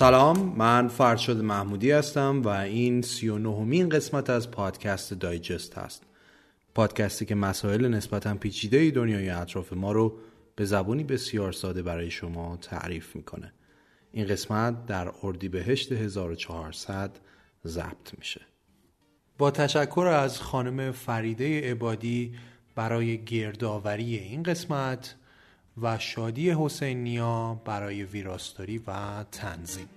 سلام من فرشاد محمودی هستم و این سی و نهمین قسمت از پادکست دایجست هست. پادکستی که مسائل نسبتا پیچیده دنیای اطراف ما رو به زبانی بسیار ساده برای شما تعریف می‌کنه. این قسمت در اردیبهشت 1400 ضبط میشه. با تشکر از خانم فریده عبادی برای گردآوری این قسمت و شادی حسینیا برای ویراستاری و تنظیم.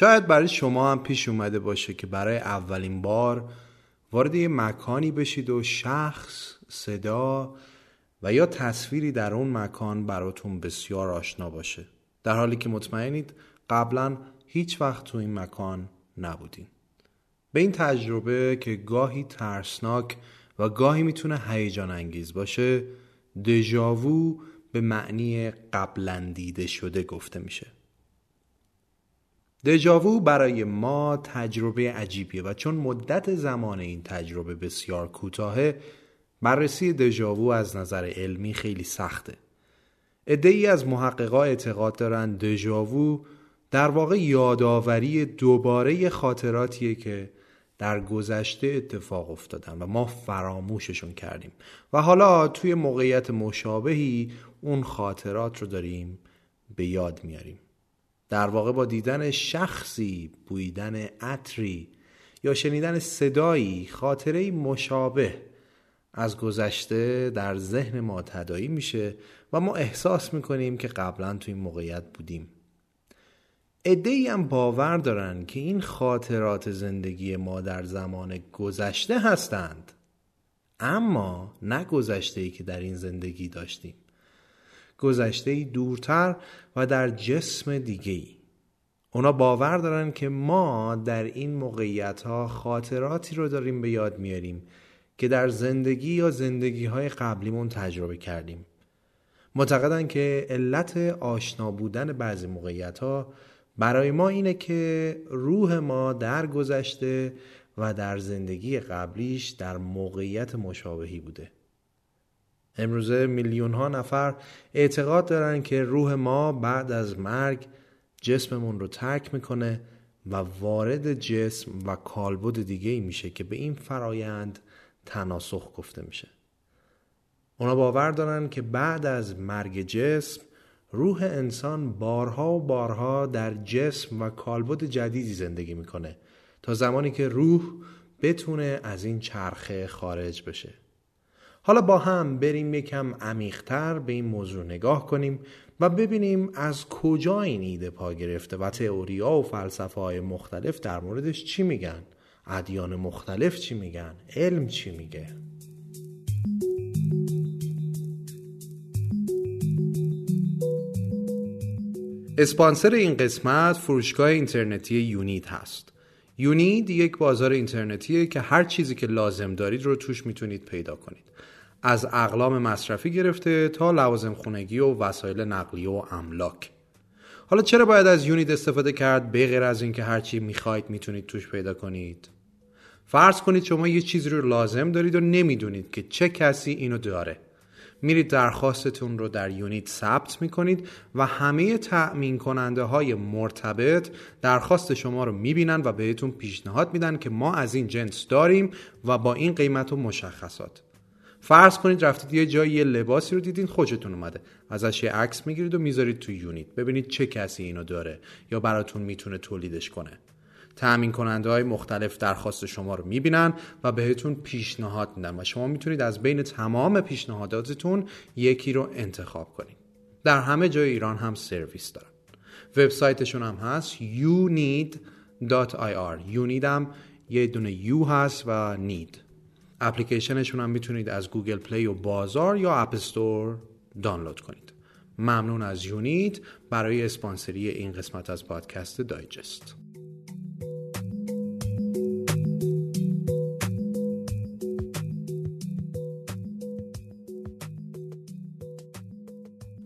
شاید برای شما هم پیش اومده باشه که برای اولین بار وارد یه مکانی بشید و شخص، صدا و یا تصویری در اون مکان براتون بسیار آشنا باشه. در حالی که مطمئنید قبلا هیچ وقت تو این مکان نبودین. به این تجربه که گاهی ترسناک و گاهی می‌تونه هیجان انگیز باشه دژاوو به معنی قبلا دیده شده گفته میشه. دژاوو برای ما تجربه عجیبیه و چون مدت زمان این تجربه بسیار کوتاهه بررسی دژاوو از نظر علمی خیلی سخته. ای از محققا اعتقاد دارند دژاوو در واقع یادآوری دوباره خاطراتیه که در گذشته اتفاق افتادن و ما فراموششون کردیم. و حالا توی موقعیت مشابهی اون خاطرات رو داریم به یاد میاریم. در واقع با دیدن شخصی بویدن عطری یا شنیدن صدایی خاطره مشابه از گذشته در ذهن ما تدایی میشه و ما احساس می‌کنیم که قبلا تو این موقعیت بودیم. ادهی هم باور دارن که این خاطرات زندگی ما در زمان گذشته هستند اما نه گذشته ای که در این زندگی داشتیم. گذشته دورتر و در جسم دیگه ای. اونا باور دارن که ما در این موقعیت ها خاطراتی رو داریم به یاد میاریم که در زندگی یا زندگی های قبلیمون تجربه کردیم معتقدن که علت آشنا بودن بعضی موقعیت ها برای ما اینه که روح ما در گذشته و در زندگی قبلیش در موقعیت مشابهی بوده امروزه میلیون ها نفر اعتقاد دارن که روح ما بعد از مرگ جسممون رو ترک می‌کنه و وارد جسم و کالبد دیگه ای میشه که به این فرایند تناسخ گفته میشه. اونا باور دارن که بعد از مرگ جسم روح انسان بارها و بارها در جسم و کالبد جدیدی زندگی می‌کنه تا زمانی که روح بتونه از این چرخه خارج بشه. حالا با هم بریم یکم عمیقتر به این موضوع نگاه کنیم و ببینیم از کجا این ایده پا گرفته و تئوریا و فلسفه های مختلف در موردش چی میگن؟ ادیان مختلف چی میگن؟ علم چی میگه؟ اسپانسر این قسمت فروشگاه اینترنتی یونید هست. یونید یک بازار اینترنتیه که هر چیزی که لازم دارید رو توش می‌تونید پیدا کنید. از اقلام مصرفی گرفته تا لوازم خونگی و وسایل نقلیه و املاک. حالا چرا باید از یونید استفاده کرد؟ به غیر از اینکه هرچی می‌خواید می‌تونید توش پیدا کنید. فرض کنید شما یه چیزی رو لازم دارید و نمی‌دونید که چه کسی اینو داره. میرید درخواستتون رو در یونیت ثبت می‌کنید و همه تأمین کننده های مرتبط درخواست شما رو می‌بینن و بهتون پیشنهاد میدن که ما از این جنس داریم و با این قیمت و مشخصات. فرض کنید رفتید یه جایی یه لباسی رو دیدین خوشتون اومده. ازش یه عکس می‌گیرید و می‌ذارید تو یونیت. ببینید چه کسی اینو داره یا براتون می‌تونه تولیدش کنه. تأمین کننده های مختلف درخواست شما رو می‌بینن و بهتون پیشنهاد میدن و شما می‌تونید از بین تمام پیشنهاداتتون یکی رو انتخاب کنید. در همه جای ایران هم سرویس دارن. وبسایتشون هم هست youneed.ir you هم یه دونه u هست و need اپلیکیشنشون هم می‌تونید از گوگل پلی و بازار یا اپ استور دانلود کنید. ممنون از YouNeed برای اسپانسری این قسمت از پادکست دایجست.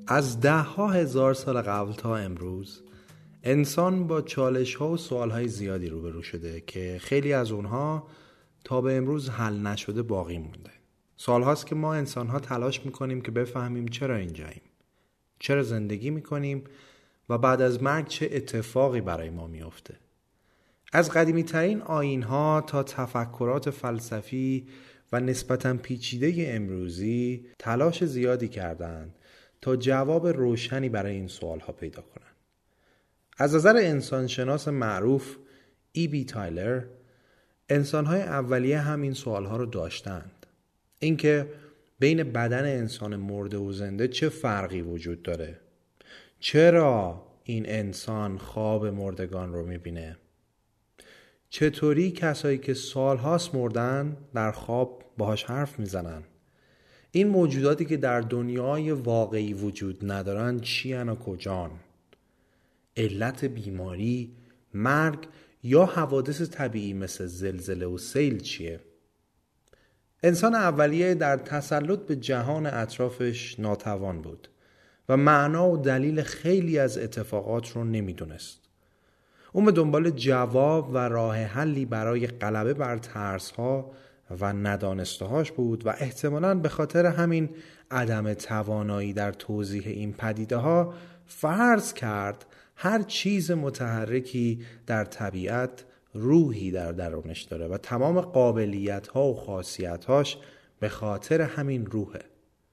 از ده ها هزار سال قبل تا امروز انسان با چالش ها و سوال های زیادی روبرو شده که خیلی از اونها تا به امروز حل نشده باقی مونده. سوال هاست که ما انسان ها تلاش می‌کنیم که بفهمیم چرا اینجاییم. چرا زندگی می‌کنیم و بعد از مرگ چه اتفاقی برای ما میافته. از قدیمی ترین آین ها تا تفکرات فلسفی و نسبتا پیچیده امروزی تلاش زیادی کردند تا جواب روشنی برای این سوال ها پیدا کنند. از نظر انسانشناس معروف ای بی تایلر انسان های اولیه هم این سوال ها رو داشتند. اینکه بین بدن انسان مرده و زنده چه فرقی وجود داره؟ چرا این انسان خواب مردگان رو می‌بینه؟ چطوری کسایی که سالهاست مردن در خواب باهاش حرف می‌زنن این موجوداتی که در دنیای واقعی وجود ندارن چی و کجان علت بیماری مرگ یا حوادث طبیعی مثل زلزله و سیل چیه؟ انسان اولیه در تسلط به جهان اطرافش ناتوان بود و معنا و دلیل خیلی از اتفاقات رو نمی‌دونست. اون به دنبال جواب و راه حلی برای غلبه بر ترس ها و ندانستهاش بود و احتمالا به خاطر همین عدم توانایی در توضیح این پدیده ها فرض کرد هر چیز متحرکی در طبیعت روحی در درونش داره و تمام قابلیت ها و خاصیت هاش به خاطر همین روحه.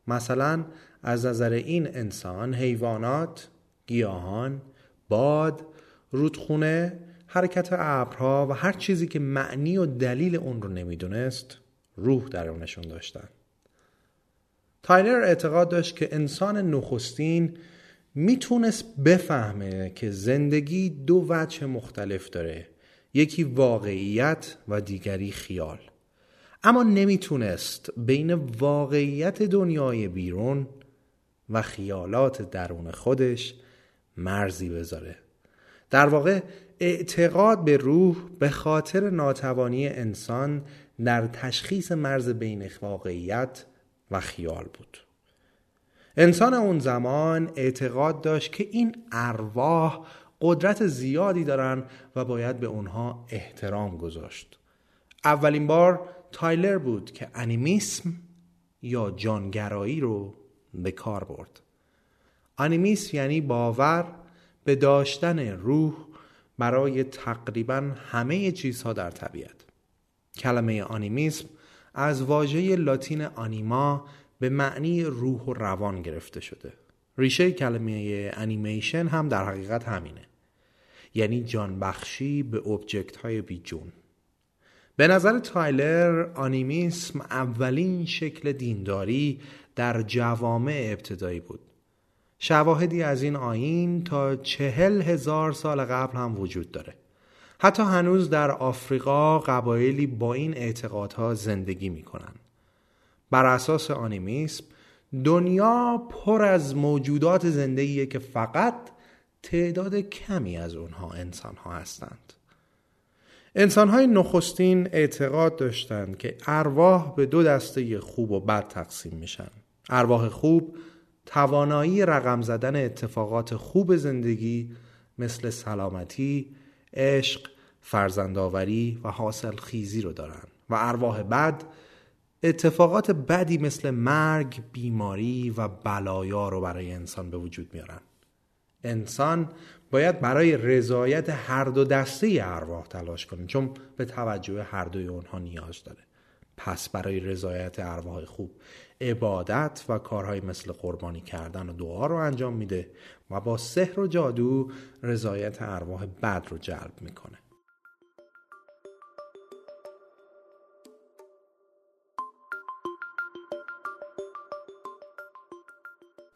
مثلا از نظر این انسان حیوانات گیاهان باد رودخونه حرکت ابرها و هر چیزی که معنی و دلیل اون رو نمی‌دونست روح در اونشون داشتن. تایلر اعتقاد داشت که انسان نخستین می‌تونست بفهمه که زندگی دو وجه مختلف داره. یکی واقعیت و دیگری خیال. اما نمی‌تونست بین واقعیت دنیای بیرون و خیالات درون خودش مرزی بذاره. در واقع اعتقاد به روح به خاطر ناتوانی انسان در تشخیص مرز بین واقعیت و خیال بود. انسان اون زمان اعتقاد داشت که این ارواح قدرت زیادی دارن و باید به اونها احترام گذاشت. اولین بار تایلر بود که انیمیسم یا جانگرایی رو به کار برد. انیمیسم یعنی باور به داشتن روح برای تقریبا همه چیزها در طبیعت. کلمه آنیمیسم از واژه لاتین آنیما به معنی روح و روان گرفته شده. ریشه کلمه انیمیشن هم در حقیقت همینه. یعنی جانبخشی به اوبجکت های بیجون. به نظر تایلر آنیمیسم اولین شکل دینداری در جوامع ابتدایی بود. شواهدی از این آین تا چهل هزار سال قبل هم وجود داره. حتی هنوز در آفریقا قبایلی با این اعتقادها زندگی می‌کنن. بر اساس آنیمیسم دنیا پر از موجودات زندگیه که فقط تعداد کمی از اونها انسان ها هستند. انسان های نخستین اعتقاد داشتند که ارواح به دو دسته خوب و بد تقسیم میشن. ارواح خوب توانایی رقم زدن اتفاقات خوب زندگی مثل سلامتی، عشق، فرزندآوری و حاصل خیزی رو دارن و ارواح بد اتفاقات بدی مثل مرگ، بیماری و بلایا رو برای انسان به وجود میارن. انسان باید برای رضایت هر دو دسته ارواح تلاش کنه چون به توجه هر دوی اونها نیاز داره. پس برای رضایت ارواح خوب عبادت و کارهای مثل قربانی کردن و دعا رو انجام میده و با سحر و جادو رضایت ارواح بد رو جلب می‌کنه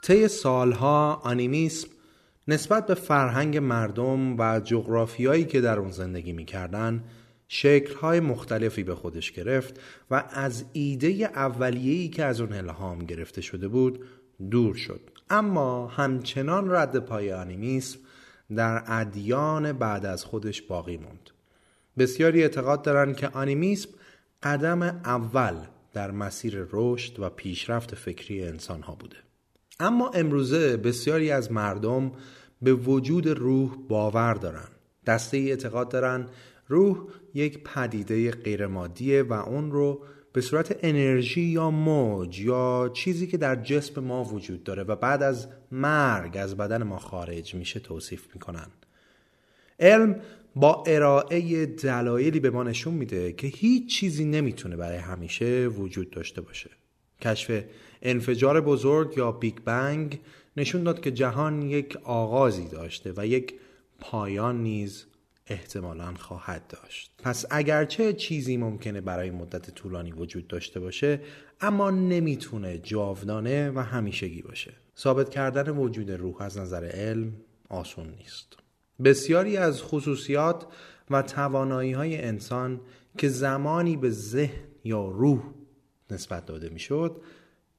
طی سالها آنیمیسم نسبت به فرهنگ مردم و جغرافیایی که در اون زندگی می‌کردن شکلهای مختلفی به خودش گرفت و از ایده اولیه‌ای که از اون الهام گرفته شده بود دور شد. اما همچنان رد پای آنیمیسم در ادیان بعد از خودش باقی موند. بسیاری اعتقاد دارند که آنیمیسم قدم اول در مسیر رشد و پیشرفت فکری انسان ها بوده. اما امروزه بسیاری از مردم به وجود روح باور دارن. دسته اعتقاد دارن روح یک پدیده غیرمادیه و اون رو به صورت انرژی یا موج یا چیزی که در جسم ما وجود داره و بعد از مرگ از بدن ما خارج میشه توصیف می‌کنن. علم با ارائه دلایلی به ما نشون میده که هیچ چیزی نمی‌تونه برای همیشه وجود داشته باشه. کشف انفجار بزرگ یا بیگ بنگ نشون داد که جهان یک آغازی داشته و یک پایان نیز احتمالا خواهد داشت. پس اگرچه چیزی ممکنه برای مدت طولانی وجود داشته باشه اما نمی‌تونه جاودانه و همیشگی باشه. ثابت کردن وجود روح از نظر علم آسون نیست. بسیاری از خصوصیات و توانایی های انسان که زمانی به ذهن یا روح نسبت داده می‌شد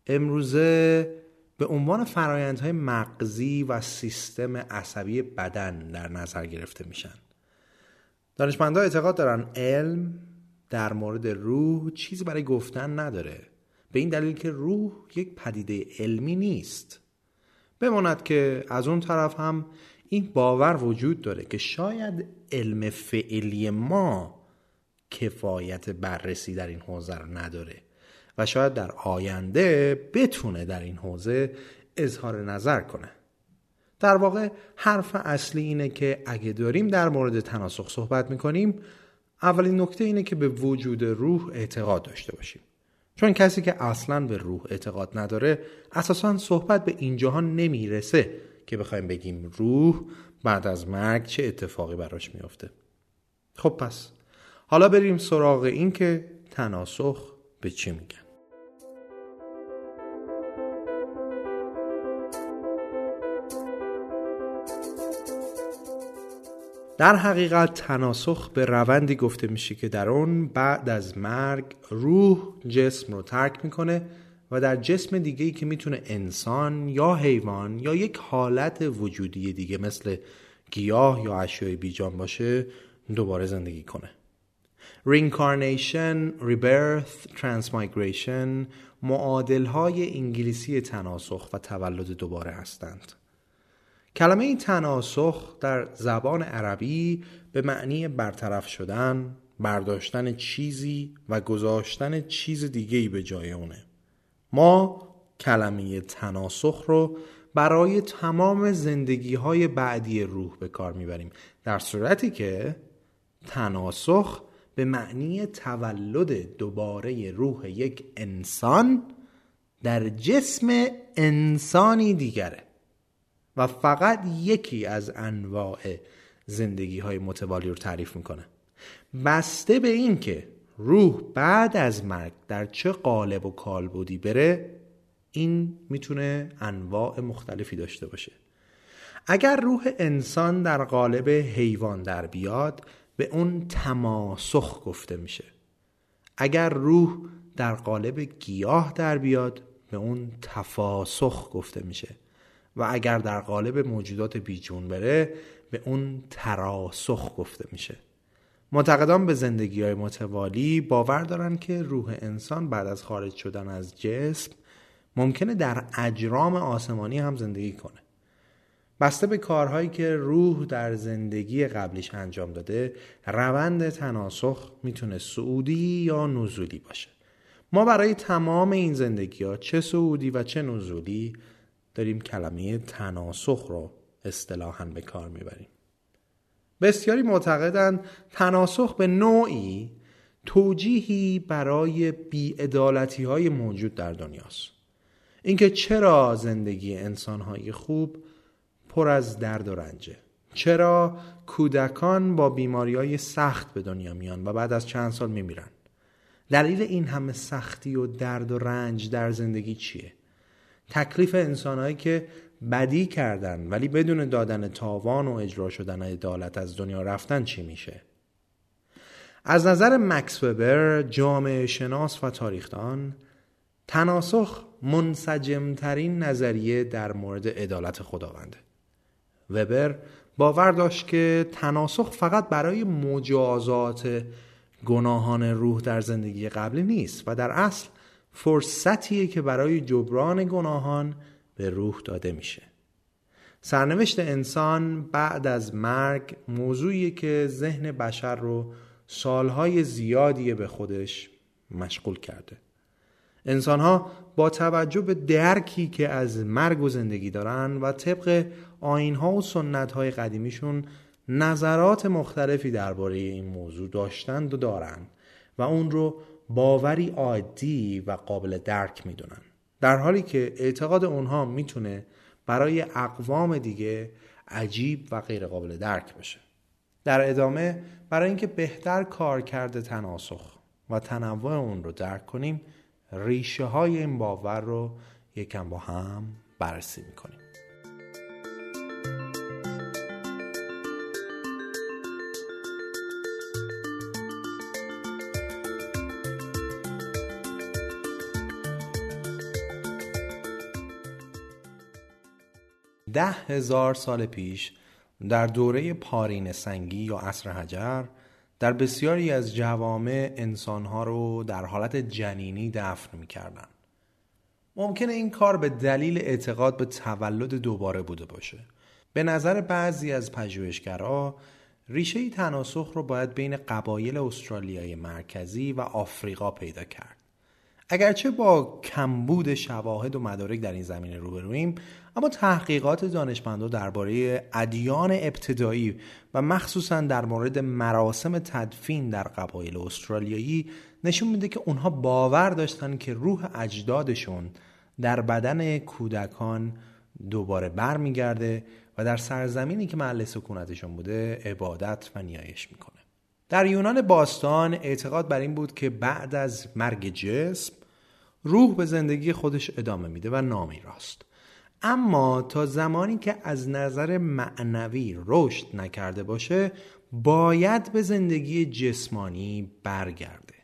امروزه به عنوان فرایندهای مغزی و سیستم عصبی بدن در نظر گرفته میشن. دانشمندان اعتقاد دارن علم در مورد روح چیزی برای گفتن نداره. به این دلیل که روح یک پدیده علمی نیست. بماند که از اون طرف هم این باور وجود داره که شاید علم فعلی ما کفایت بررسی در این حوزه رو نداره. و شاید در آینده بتونه در این حوزه اظهار نظر کنه. در واقع حرف اصلی اینه که اگه داریم در مورد تناسخ صحبت می‌کنیم اولین نکته اینه که به وجود روح اعتقاد داشته باشیم. چون کسی که اصلا به روح اعتقاد نداره اساسا صحبت به این جهان نمی‌رسه که بخوایم بگیم روح بعد از مرگ چه اتفاقی براش میافته. خب پس حالا بریم سراغ این که تناسخ به چی میگن. در حقیقت تناسخ به روندی گفته میشه که در اون بعد از مرگ روح جسم رو ترک می‌کنه و در جسم دیگه ای که می‌تونه انسان یا حیوان یا یک حالت وجودی دیگه مثل گیاه یا اشیاء بیجان باشه دوباره زندگی کنه. Reincarnation, rebirth, transmigration معادل های انگلیسی تناسخ و تولد دوباره هستند. کلمه تناسخ در زبان عربی به معنی برطرف شدن برداشتن چیزی و گذاشتن چیز دیگهی به جای اونه. ما کلمه تناسخ رو برای تمام زندگی های بعدی روح به کار می‌بریم. در صورتی که تناسخ به معنی تولد دوباره روح یک انسان در جسم انسانی دیگره. و فقط یکی از انواع زندگی های متوالی رو تعریف می‌کنه. بسته به این که روح بعد از مرگ در چه قالب و کالبودی بره این می‌تونه انواع مختلفی داشته باشه. اگر روح انسان در قالب حیوان در بیاد به اون تماسخ گفته میشه. اگر روح در قالب گیاه در بیاد به اون تفاسخ گفته میشه. و اگر در قالب موجودات بیجون بره به اون تراسخ گفته میشه. معتقدان به زندگی های متوالی باور دارن که روح انسان بعد از خارج شدن از جسم ممکنه در اجرام آسمانی هم زندگی کنه. بسته به کارهایی که روح در زندگی قبلیش انجام داده روند تناسخ می‌تونه سعودی یا نزولی باشه. ما برای تمام این زندگی ها چه سعودی و چه نزولی داریم کلمه تناسخ رو اصطلاحا به کار می‌بریم. بسیاری معتقدند تناسخ به نوعی توجیهی برای بیعدالتی های موجود در دنیاست. اینکه چرا زندگی انسانهای خوب پر از درد و رنجه؟ چرا کودکان با بیماری های سخت به دنیا میان و بعد از چند سال میمیرن؟ دلیل این همه سختی و درد و رنج در زندگی چیه؟ تکلیف انسانهایی که بدی کردن ولی بدون دادن تاوان و اجرا شدن عدالت از دنیا رفتن چی میشه؟ از نظر مکس وبر جامعه شناس و تاریخدان تناسخ منسجمترین نظریه در مورد عدالت خداونده. وبر باور داشت که تناسخ فقط برای مجازات گناهان روح در زندگی قبلی نیست و در اصل فرصتیه که برای جبران گناهان به روح داده میشه. سرنوشت انسان بعد از مرگ موضوعیه که ذهن بشر رو سالهای زیادی به خودش مشغول کرده. انسان ها با توجه به درکی که از مرگ و زندگی دارن و طبق آین ها و سنت های قدیمیشون نظرات مختلفی درباره این موضوع داشتند و دارند و اون رو باوری عادی و قابل درک می‌دونن. در حالی که اعتقاد اونها می‌تونه برای اقوام دیگه عجیب و غیر قابل درک بشه. در ادامه برای اینکه بهتر کار کرده تناسخ و تنوع اون رو درک کنیم ریشه های این باور رو یکم با هم بررسی می‌کنیم. ده هزار سال پیش در دوره پارین سنگی یا عصر حجر در بسیاری از جوامع انسانها رو در حالت جنینی دفن می‌کردن. ممکنه این کار به دلیل اعتقاد به تولد دوباره بوده باشه. به نظر بعضی از پژوهشگرها ریشه تناسخ رو باید بین قبایل استرالیای مرکزی و آفریقا پیدا کرد. اگرچه با کمبود شواهد و مدارک در این زمینه روبرویم اما تحقیقات دانشمندان درباره ادیان ابتدایی و مخصوصا در مورد مراسم تدفین در قبایل استرالیایی نشون میده که اونها باور داشتن که روح اجدادشون در بدن کودکان دوباره برمیگرده و در سرزمینی که محل سکونتشون بوده عبادت و نیایش می‌کنه. در یونان باستان اعتقاد بر این بود که بعد از مرگ جسم روح به زندگی خودش ادامه میده و نامی راست. اما تا زمانی که از نظر معنوی رشد نکرده باشه باید به زندگی جسمانی برگرده.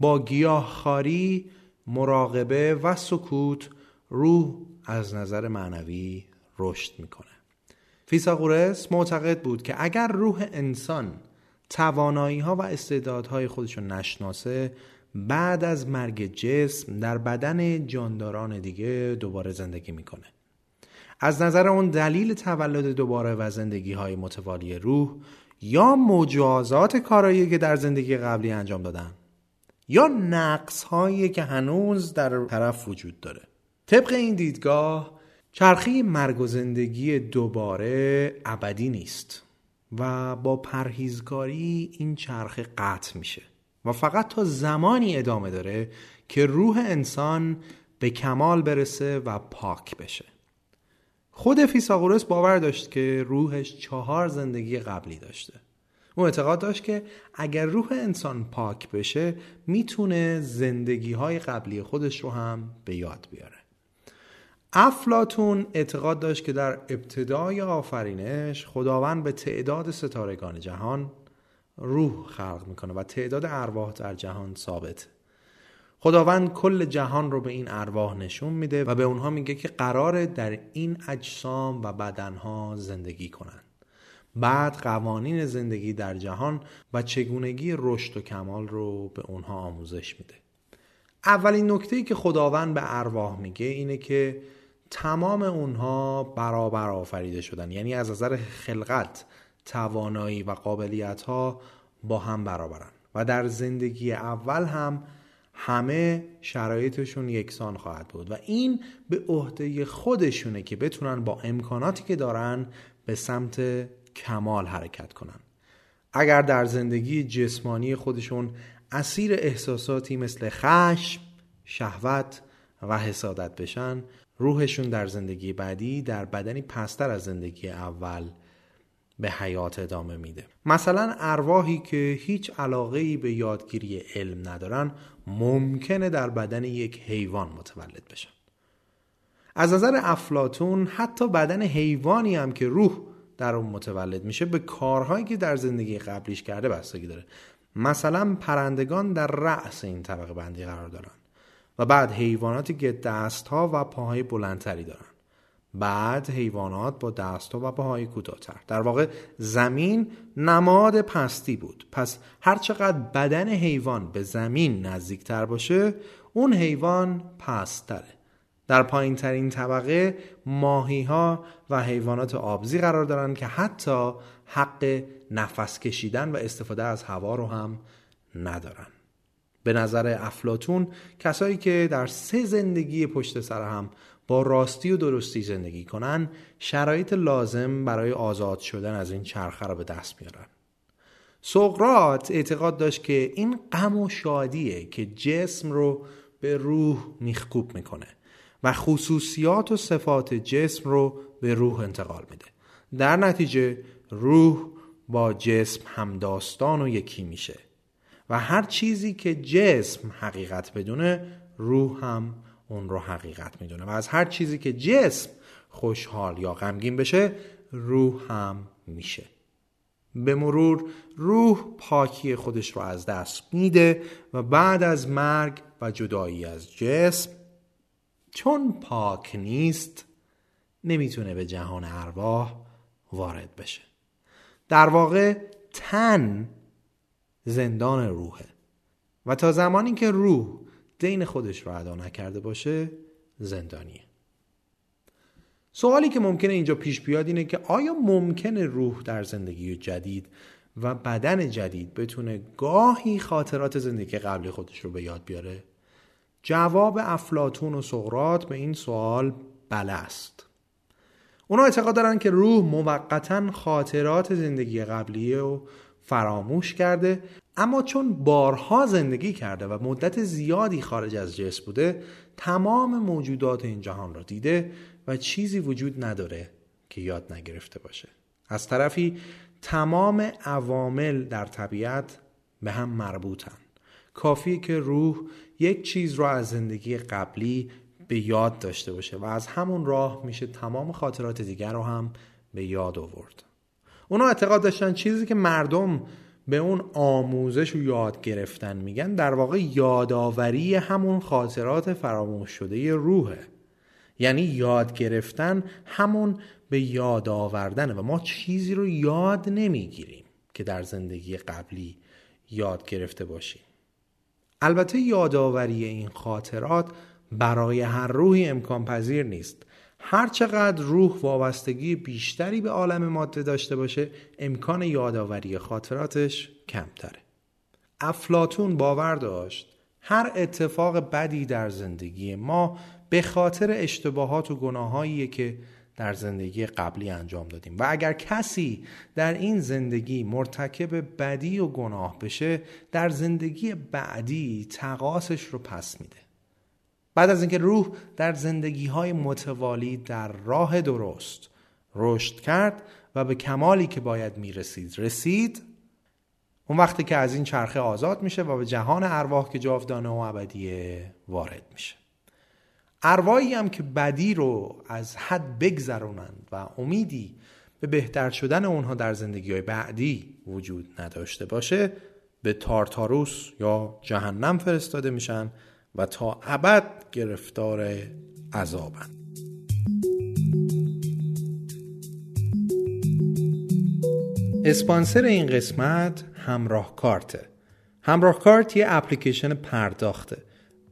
با گیاهخواری مراقبه و سکوت روح از نظر معنوی رشد می‌کنه. فیساغورس معتقد بود که اگر روح انسان توانایی ها و استعدادهای خودش رو نشناسه بعد از مرگ جسم در بدن جانداران دیگه دوباره زندگی می‌کنه. از نظر اون دلیل تولد دوباره و زندگی های متوالی روح یا مجازات کارایی که در زندگی قبلی انجام دادن یا نقص هایی که هنوز در طرف وجود داره. طبق این دیدگاه چرخی مرگ و زندگی دوباره ابدی نیست. و با پرهیزکاری این چرخه قطع میشه و فقط تا زمانی ادامه داره که روح انسان به کمال برسه و پاک بشه. خود فیساغورس باور داشت که روحش چهار زندگی قبلی داشته. او اعتقاد داشت که اگر روح انسان پاک بشه می‌تونه زندگی های قبلی خودش رو هم به یاد بیاره. افلاتون اعتقاد داشت که در ابتدای آفرینش خداوند به تعداد ستارگان جهان روح خلق می‌کنه و تعداد ارواح در جهان ثابت. خداوند کل جهان رو به این ارواح نشون میده و به اونها میگه که قراره در این اجسام و بدنها زندگی کنند بعد قوانین زندگی در جهان و چگونگی رشد و کمال رو به اونها آموزش میده. اولین نکته که خداوند به ارواح میگه اینه که تمام اونها برابر آفریده شدن. یعنی از نظر خلقت توانایی و قابلیت ها با هم برابرن. و در زندگی اول هم همه شرایطشون یکسان خواهد بود. و این به عهده خودشونه که بتونن با امکاناتی که دارن به سمت کمال حرکت کنن. اگر در زندگی جسمانی خودشون اسیر احساساتی مثل خشم، شهوت و حسادت بشن روحشون در زندگی بعدی در بدنی پستر از زندگی اول به حیات ادامه میده. مثلا ارواحی که هیچ علاقه ای به یادگیری علم ندارن ممکنه در بدن یک حیوان متولد بشن. از نظر افلاتون حتی بدن حیوانی هم که روح در اون متولد میشه به کارهایی که در زندگی قبلیش کرده بستگی داره. مثلا پرندگان در رأس این طبقه بندی قرار دارن. و بعد حیواناتی که دست ها و پاهای بلندتری دارن. بعد حیوانات با دست و پاهای کوتاهتر. در واقع زمین نماد پستی بود. پس هر چقدر بدن حیوان به زمین نزدیکتر باشه اون حیوان پستره. در پایین ترین طبقه ماهی ها و حیوانات آبزی قرار دارند که حتی حق نفس کشیدن و استفاده از هوا رو هم ندارن. به نظر افلاتون کسایی که در سه زندگی پشت سر هم با راستی و درستی زندگی کنن شرایط لازم برای آزاد شدن از این چرخه را به دست میارن. سقرات اعتقاد داشت که این غم و شادیه که جسم رو به روح میخکوب می‌کنه و خصوصیات و صفات جسم رو به روح انتقال میده. در نتیجه روح با جسم همداستان و یکی میشه. و هر چیزی که جسم حقیقت بدونه روح هم اون رو حقیقت می‌دونه. و از هر چیزی که جسم خوشحال یا غمگین بشه روح هم میشه. به مرور روح پاکی خودش رو از دست میده و بعد از مرگ و جدایی از جسم چون پاک نیست نمی‌تونه به جهان ارواح وارد بشه. در واقع تن زندان روحه و تا زمانی که روح دین خودش رو ادا نکرده باشه زندانیه سوالی که ممکنه اینجا پیش بیاد اینه که آیا ممکنه روح در زندگی جدید و بدن جدید بتونه گاهی خاطرات زندگی قبلی خودش رو به یاد بیاره؟ جواب افلاتون و سقرات به این سوال بله است. اونا اعتقاد دارن که روح موقتا خاطرات زندگی قبلی و فراموش کرده اما چون بارها زندگی کرده و مدت زیادی خارج از جسم بوده تمام موجودات این جهان را دیده و چیزی وجود نداره که یاد نگرفته باشه. از طرفی تمام عوامل در طبیعت به هم مربوطن. کافی که روح یک چیز را از زندگی قبلی به یاد داشته باشه و از همون راه میشه تمام خاطرات دیگر رو هم به یاد آورد. اونا اعتقاد داشتن چیزی که مردم به اون آموزش و یاد گرفتن میگن در واقع یادآوری همون خاطرات فراموش شده روحه. یعنی یاد گرفتن همون به یاد آوردنه و ما چیزی رو یاد نمی‌گیریم که در زندگی قبلی یاد گرفته باشیم. البته یادآوری این خاطرات برای هر روحی امکان پذیر نیست. هرچقدر روح وابستگی بیشتری به عالم ماده داشته باشه امکان یادآوری خاطراتش کمتره. افلاتون باور داشت هر اتفاق بدی در زندگی ما به خاطر اشتباهات و گناهایی که در زندگی قبلی انجام دادیم. و اگر کسی در این زندگی مرتکب بدی و گناه بشه در زندگی بعدی تقاسش رو پس میده. بعد از اینکه روح در زندگی های متوالی در راه درست رشد کرد و به کمالی که باید می‌رسید رسید اون وقتی که از این چرخه آزاد میشه و به جهان ارواح که جاودانه و ابدیه وارد میشه. ارواحی هم که بدی رو از حد بگذرونند و امیدی به بهتر شدن اونها در زندگی های بعدی وجود نداشته باشه به تارتاروس یا جهنم فرستاده میشن و تا ابد گرفتار عذابند. اسپانسر این قسمت همراه کارته همراه کارت یه اپلیکیشن پرداخته.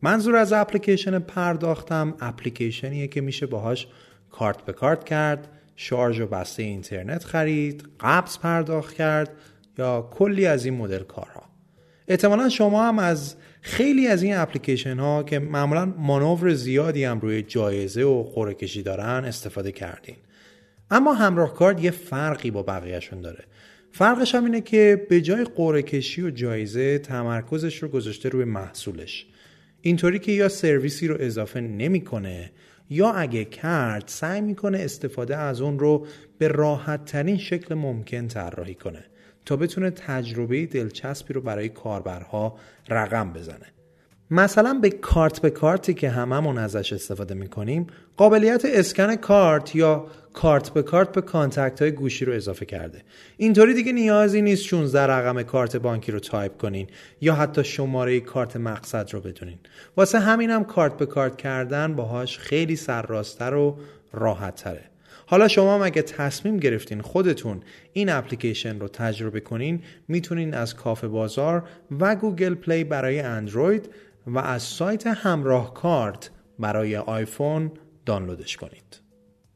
منظور از اپلیکیشن پرداختم اپلیکیشنیه که میشه باهاش کارت به کارت کرد شارژ و بسته اینترنت خرید قبض پرداخت کرد یا کلی از این مدل کارها. احتمالا شما هم از خیلی از این اپلیکیشن ها که معمولا مانور زیادی هم روی جایزه و قرعه کشی دارن استفاده کردین. اما همراه کارت یه فرقی با بقیهشون داره. فرقش هم اینه که به جای قرعه کشی و جایزه تمرکزش رو گذاشته روی محصولش. اینطوری که یا سرویسی رو اضافه نمی‌کنه یا اگه کرد سعی می‌کنه استفاده از اون رو به راحت ترین شکل ممکن طراحی کنه. تا بتونه تجربه دلچسبی رو برای کاربرها رقم بزنه. مثلا به کارت به کارتی که هممون ازش استفاده می‌کنیم قابلیت اسکن کارت یا کارت به کارت به contact های گوشی رو اضافه کرده. اینطوری دیگه نیازی نیست 16 رقم کارت بانکی رو تایپ کنین یا حتی شماره کارت مقصد رو بدونین. واسه همینم کارت به کارت کردن باهاش خیلی سرراست‌تر و راحت تره حالا شما اگه تصمیم گرفتین خودتون این اپلیکیشن رو تجربه کنین می‌تونین از کافه بازار و گوگل پلی برای اندروید و از سایت همراه کارت برای آیفون دانلودش کنید.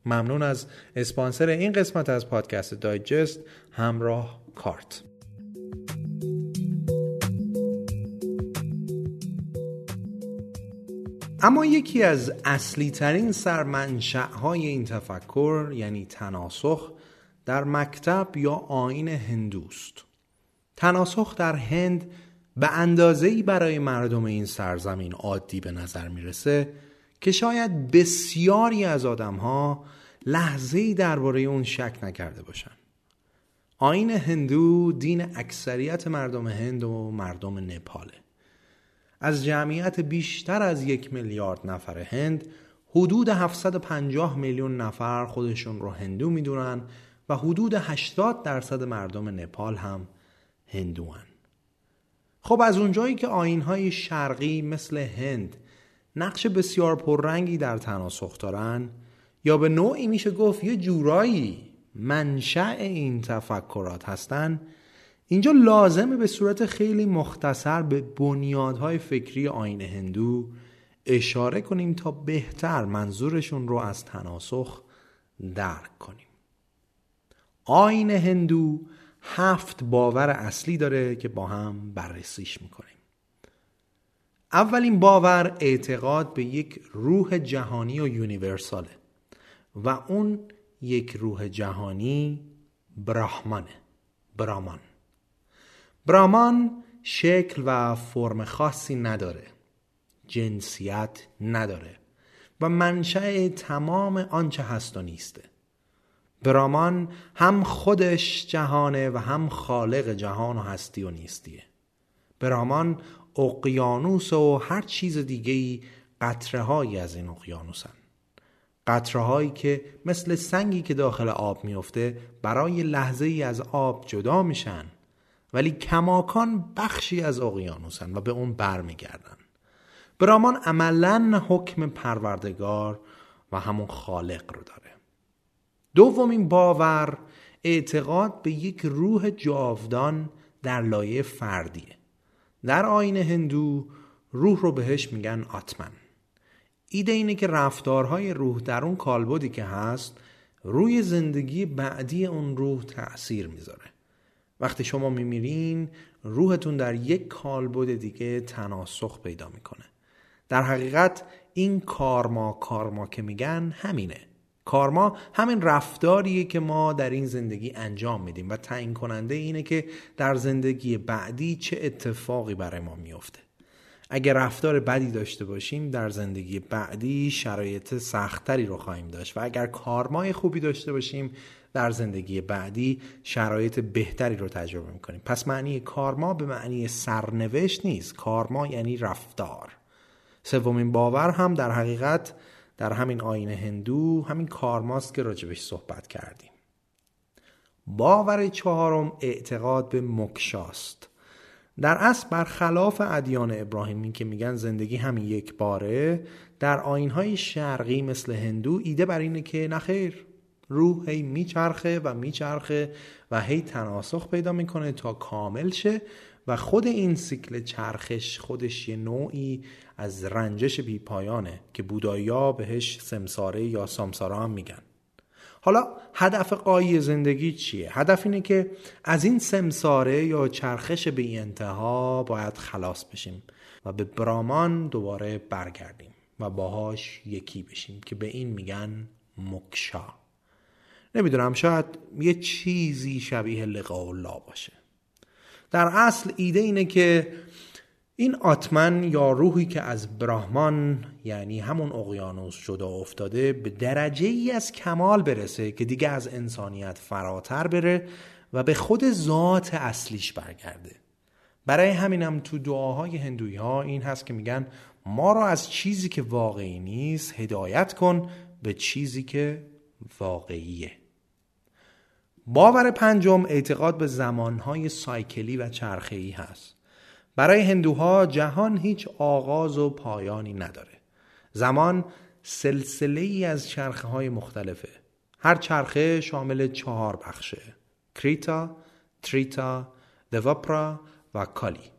ممنون از اسپانسر این قسمت از پادکست دایجست همراه کارت. اما یکی از اصلی ترین های این تفکر یعنی تناسخ در مکتب یا آین هندوست. تناسخ در هند به اندازه‌ای برای مردم این سرزمین عادی به نظر می‌رسه که شاید بسیاری از آدمها لحظه‌ای درباره اون شک نکرده باشن. آین هندو دین اکثریت مردم هند و مردم نپاله. از جمعیت بیشتر از یک میلیارد نفر هند حدود 750 میلیون نفر خودشون رو هندو می‌دونن و حدود 80 درصد مردم نپال هم هندوان. خب از اونجایی که آینهای شرقی مثل هند نقش بسیار پررنگی در تناسخ دارن یا به نوعی میشه گفت یه جورایی منشأ این تفکرات هستن اینجا لازمه به صورت خیلی مختصر به بنیادهای فکری آین هندو اشاره کنیم تا بهتر منظورشون رو از تناسخ درک کنیم. آین هندو هفت باور اصلی داره که با هم بررسیش می‌کنیم. اولین باور اعتقاد به یک روح جهانی و یونیورساله و اون یک روح جهانی براهمانه برامان. برامان شکل و فرم خاصی نداره. جنسیت نداره. و منشأ تمام آنچه هست و نیسته برامان هم خودش جهانه و هم خالق جهان و هستی و نیستیه برامان اقیانوس و هر چیز دیگهی قطره هایی از این اقیانوسن. قطره هایی که مثل سنگی که داخل آب میفته برای لحظه ای از آب جدا میشن. ولی کماکان بخشی از اقیانوسن و به اون برمیگردن. برامان عملا حکم پروردگار و همون خالق رو داره. دومین باور اعتقاد به یک روح جاودان در لایه فردیه. در آین هندو روح رو بهش میگن آتمن. ایده اینه که رفتارهای روح در اون کالبدی که هست روی زندگی بعدی اون روح تأثیر می‌ذاره. وقتی شما میمیرین روحتون در یک کالبد دیگه تناسخ پیدا می‌کنه. در حقیقت این کارما کارما که میگن همینه. کارما همین رفتاریه که ما در این زندگی انجام میدیم و تعیین کننده اینه که در زندگی بعدی چه اتفاقی برای ما میفته اگر رفتار بدی داشته باشیم در زندگی بعدی شرایط سختتری رو خواهیم داشت و اگر کارمای خوبی داشته باشیم در زندگی بعدی شرایط بهتری رو تجربه می‌کنیم. پس معنی کارما به معنی سرنوشت نیست. کارما یعنی رفتار. سومین باور هم در حقیقت در همین آین هندو همین کارماست که راجبش صحبت کردیم. باور چهارم اعتقاد به مکشاست. در اصل برخلاف ادیان ابراهیمی که میگن زندگی همین یک باره در آینهای شرقی مثل هندو ایده بر اینه که نخیر روح هی میچرخه و میچرخه و هی تناسخ پیدا می‌کنه تا کامل شه و خود این سیکل چرخش خودش یه نوعی از رنجش بیپایانه که بودایا بهش سمساره یا سامساره هم میگن حالا هدف قایی زندگی چیه؟ هدف اینه که از این سمساره یا چرخش به انتها باید خلاص بشیم و به برامان دوباره برگردیم و باهاش یکی بشیم که به این میگن مکشا نمی‌دونم شاید یه چیزی شبیه لقاء الله باشه. در اصل ایده اینه که این آتمن یا روحی که از براهمان یعنی همون اقیانوس جدا افتاده به درجه ای از کمال برسه که دیگه از انسانیت فراتر بره و به خود ذات اصلیش برگرده. برای همینم تو دعاهای هندوی ها این هست که میگن ما رو از چیزی که واقعی نیست هدایت کن به چیزی که واقعیه. باور پنجم اعتقاد به زمانهای سایکلی و چرخه‌ای هست. برای هندوها جهان هیچ آغاز و پایانی نداره. زمان سلسله ای از چرخه های مختلفه. هر چرخه شامل چهار بخشه کریتا، تریتا، دوپرا و کالی.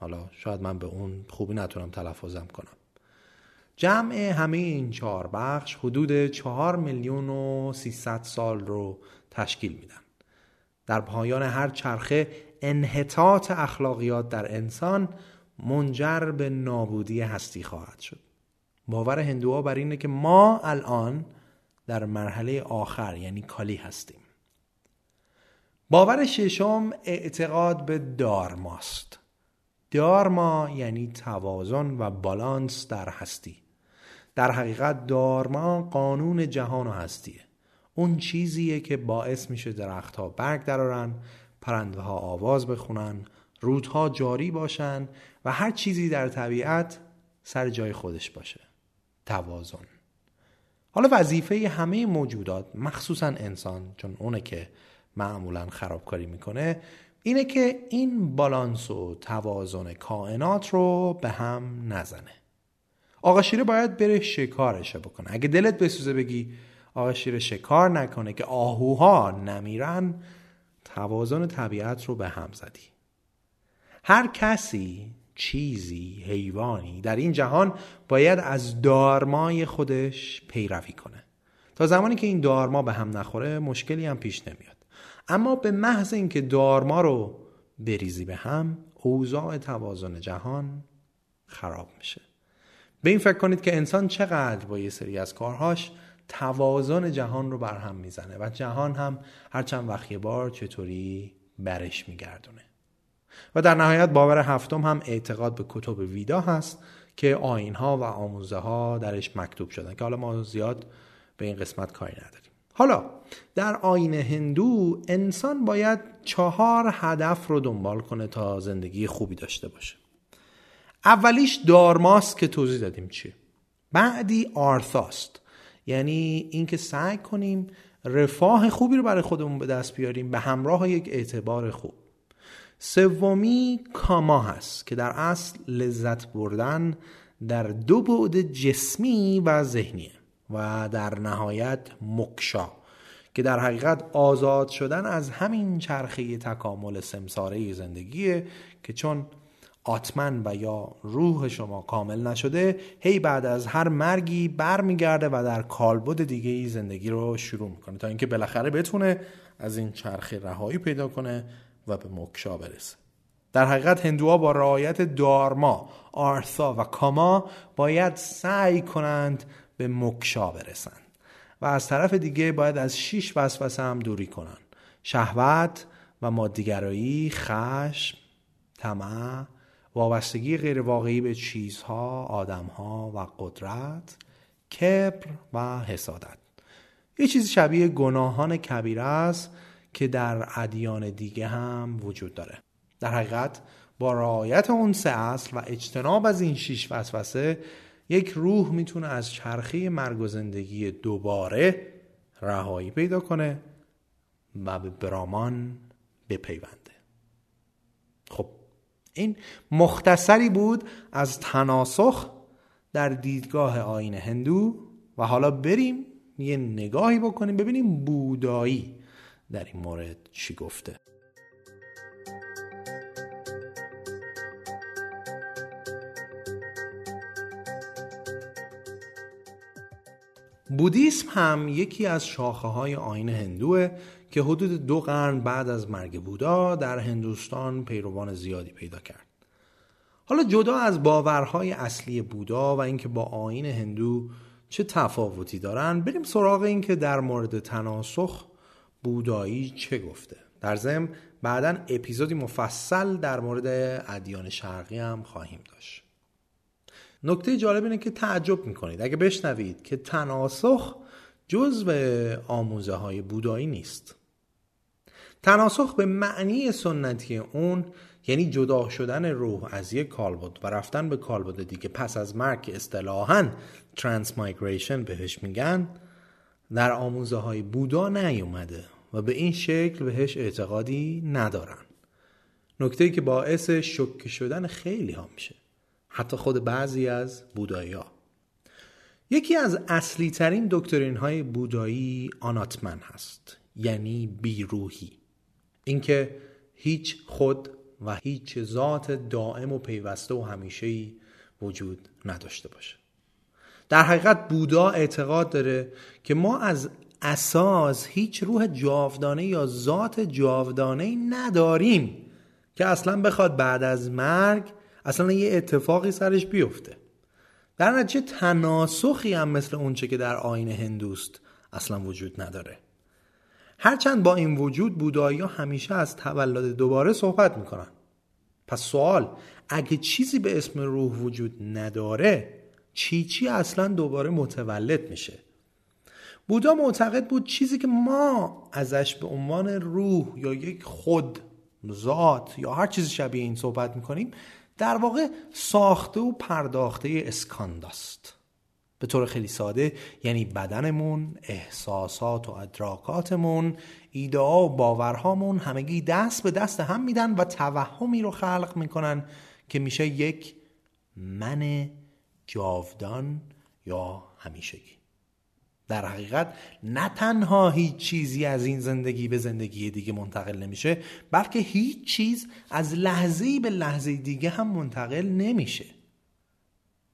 حالا شاید من به اون خوبی نتونم تلفظم کنم. جمع همه این چهار بخش حدود چهار میلیون و سیصد سال رو تشکیل میدن. در پایان هر چرخه انحطاط اخلاقیات در انسان منجر به نابودی هستی خواهد شد. باور هندوها بر اینه که ما الان در مرحله آخر یعنی کالی هستیم. باور ششم اعتقاد به دارماست. دارما یعنی توازن و بالانس در هستی. در حقیقت دارما قانون جهان و هستیه. اون چیزیه که باعث میشه درختها برگ درارن پرنده ها آواز بخونن رودها جاری باشن و هر چیزی در طبیعت سر جای خودش باشه. توازن. حالا وظیفه همه موجودات مخصوصا انسان چون اونه که معمولا خرابکاری می‌کنه اینه که این بالانس و توازن کائنات رو به هم نزنه. آقا شیره باید بره شکارشه بکنه. اگه دلت بسوزه بگی آقا شیره شکار نکنه که آهوها نمیرن توازن طبیعت رو به هم زدی. هر کسی چیزی حیوانی در این جهان باید از دارمای خودش پیروی کنه. تا زمانی که این دارما به هم نخوره مشکلی هم پیش نمیاد. اما به محض اینکه دارما رو بریزی به هم اوضاع توازن جهان خراب میشه. به این فکر کنید که انسان چقدر با یه سری از کارهاش توازن جهان رو برهم می‌زنه و جهان هم هر چند وقت بار چطوری برش میگردونه. و در نهایت باور هفتم هم اعتقاد به کتب ویدا هست که آین ها و آموزه ها درش مکتوب شدن که حالا ما زیاد به این قسمت کاری نداریم. حالا در آین هندو انسان باید چهار هدف رو دنبال کنه تا زندگی خوبی داشته باشه. اولیش دارماست که توضیح دادیم چیه. بعدی آرثاست. یعنی اینکه سعی کنیم رفاه خوبی رو برای خودمون به دست بیاریم به همراه یک اعتبار خوب. سومی کاما هست که در اصل لذت بردن در دو بعد جسمی و ذهنیه و در نهایت مکشا که در حقیقت آزاد شدن از همین چرخه تکامل سمساره زندگیه که چون آتمن و یا روح شما کامل نشده هی بعد از هر مرگی برمیگرده و در کالبد دیگه ای زندگی رو شروع می‌کنه تا اینکه بالاخره بتونه از این چرخه رهایی پیدا کنه و به مکشا برسه. در حقیقت هندوها با رعایت دارما، آرثا و کاما باید سعی کنند به مکشا برسند و از طرف دیگه باید از شیش وسوسه هم دوری کنند شهوت و مادیگرایی، خشم، طمع، وابستگی غیرواقعی به چیزها، آدمها و قدرت، کبر و حسادت. یه چیز شبیه گناهان کبیره است که در ادیان دیگه هم وجود داره. در حقیقت با رعایت اون سه اصل و اجتناب از این شیش وسوسه یک روح می‌تونه از چرخه مرگ و زندگی دوباره رهایی پیدا کنه و به برامان بپیونده. خب این مختصری بود از تناسخ در دیدگاه آین هندو و حالا بریم یه نگاهی بکنیم ببینیم بودایی در این مورد چی گفته. بودیسم هم یکی از شاخه های آین هندوه که حدود دو قرن بعد از مرگ بودا در هندوستان پیروان زیادی پیدا کرد. حالا جدا از باورهای اصلی بودا و اینکه با آین هندو چه تفاوتی دارن بریم سراغ این که در مورد تناسخ بودایی چه گفته. در ضمن بعدا اپیزودی مفصل در مورد ادیان شرقی هم خواهیم داشت. نکته جالب اینه که تعجب می‌کنید. اگه بشنوید که تناسخ جزو آموزه های بودایی نیست. تناسخ به معنی سنتی اون یعنی جدا شدن روح از یک کالبد و رفتن به کالبد دیگه پس از مرگ که اصطلاحا ترانس مایگریشن بهش میگن در آموزه های بودا نیومده و به این شکل بهش اعتقادی ندارن. نکته که باعث شکه شدن خیلی ها میشه. حتی خود بعضی از بودایی ها. یکی از اصلی ترین دکترین های بودایی آناتمن هست یعنی بیروحی. اینکه هیچ خود و هیچ ذات دائم و پیوسته و همیشه وجود نداشته باشه. در حقیقت بودا اعتقاد داره که ما از اساس هیچ روح جاودانه یا ذات جاودانه نداریم که اصلا بخواد بعد از مرگ اصلا یه اتفاقی سرش بیفته. در نتیجه تناسخی هم مثل اونچه که در آین هندوست اصلا وجود نداره. هرچند با این وجود بودایی همیشه از تولد دوباره صحبت می‌کنن. پس سوال اگه چیزی به اسم روح وجود نداره چی چی اصلا دوباره متولد میشه؟ بودا معتقد بود چیزی که ما ازش به عنوان روح یا یک خود ذات یا هر چیزی شبیه این صحبت می‌کنیم در واقع ساخته و پرداخته اسکانداست. به طور خیلی ساده یعنی بدنمون احساسات و ادراکاتمون ایده و باورهامون همگی دست به دست هم میدن و توهمی رو خلق می‌کنن که میشه یک من جاودان یا همیشگی. در حقیقت نه تنها هیچ چیزی از این زندگی به زندگی دیگه منتقل نمیشه بلکه هیچ چیز از لحظه به لحظه دیگه هم منتقل نمیشه.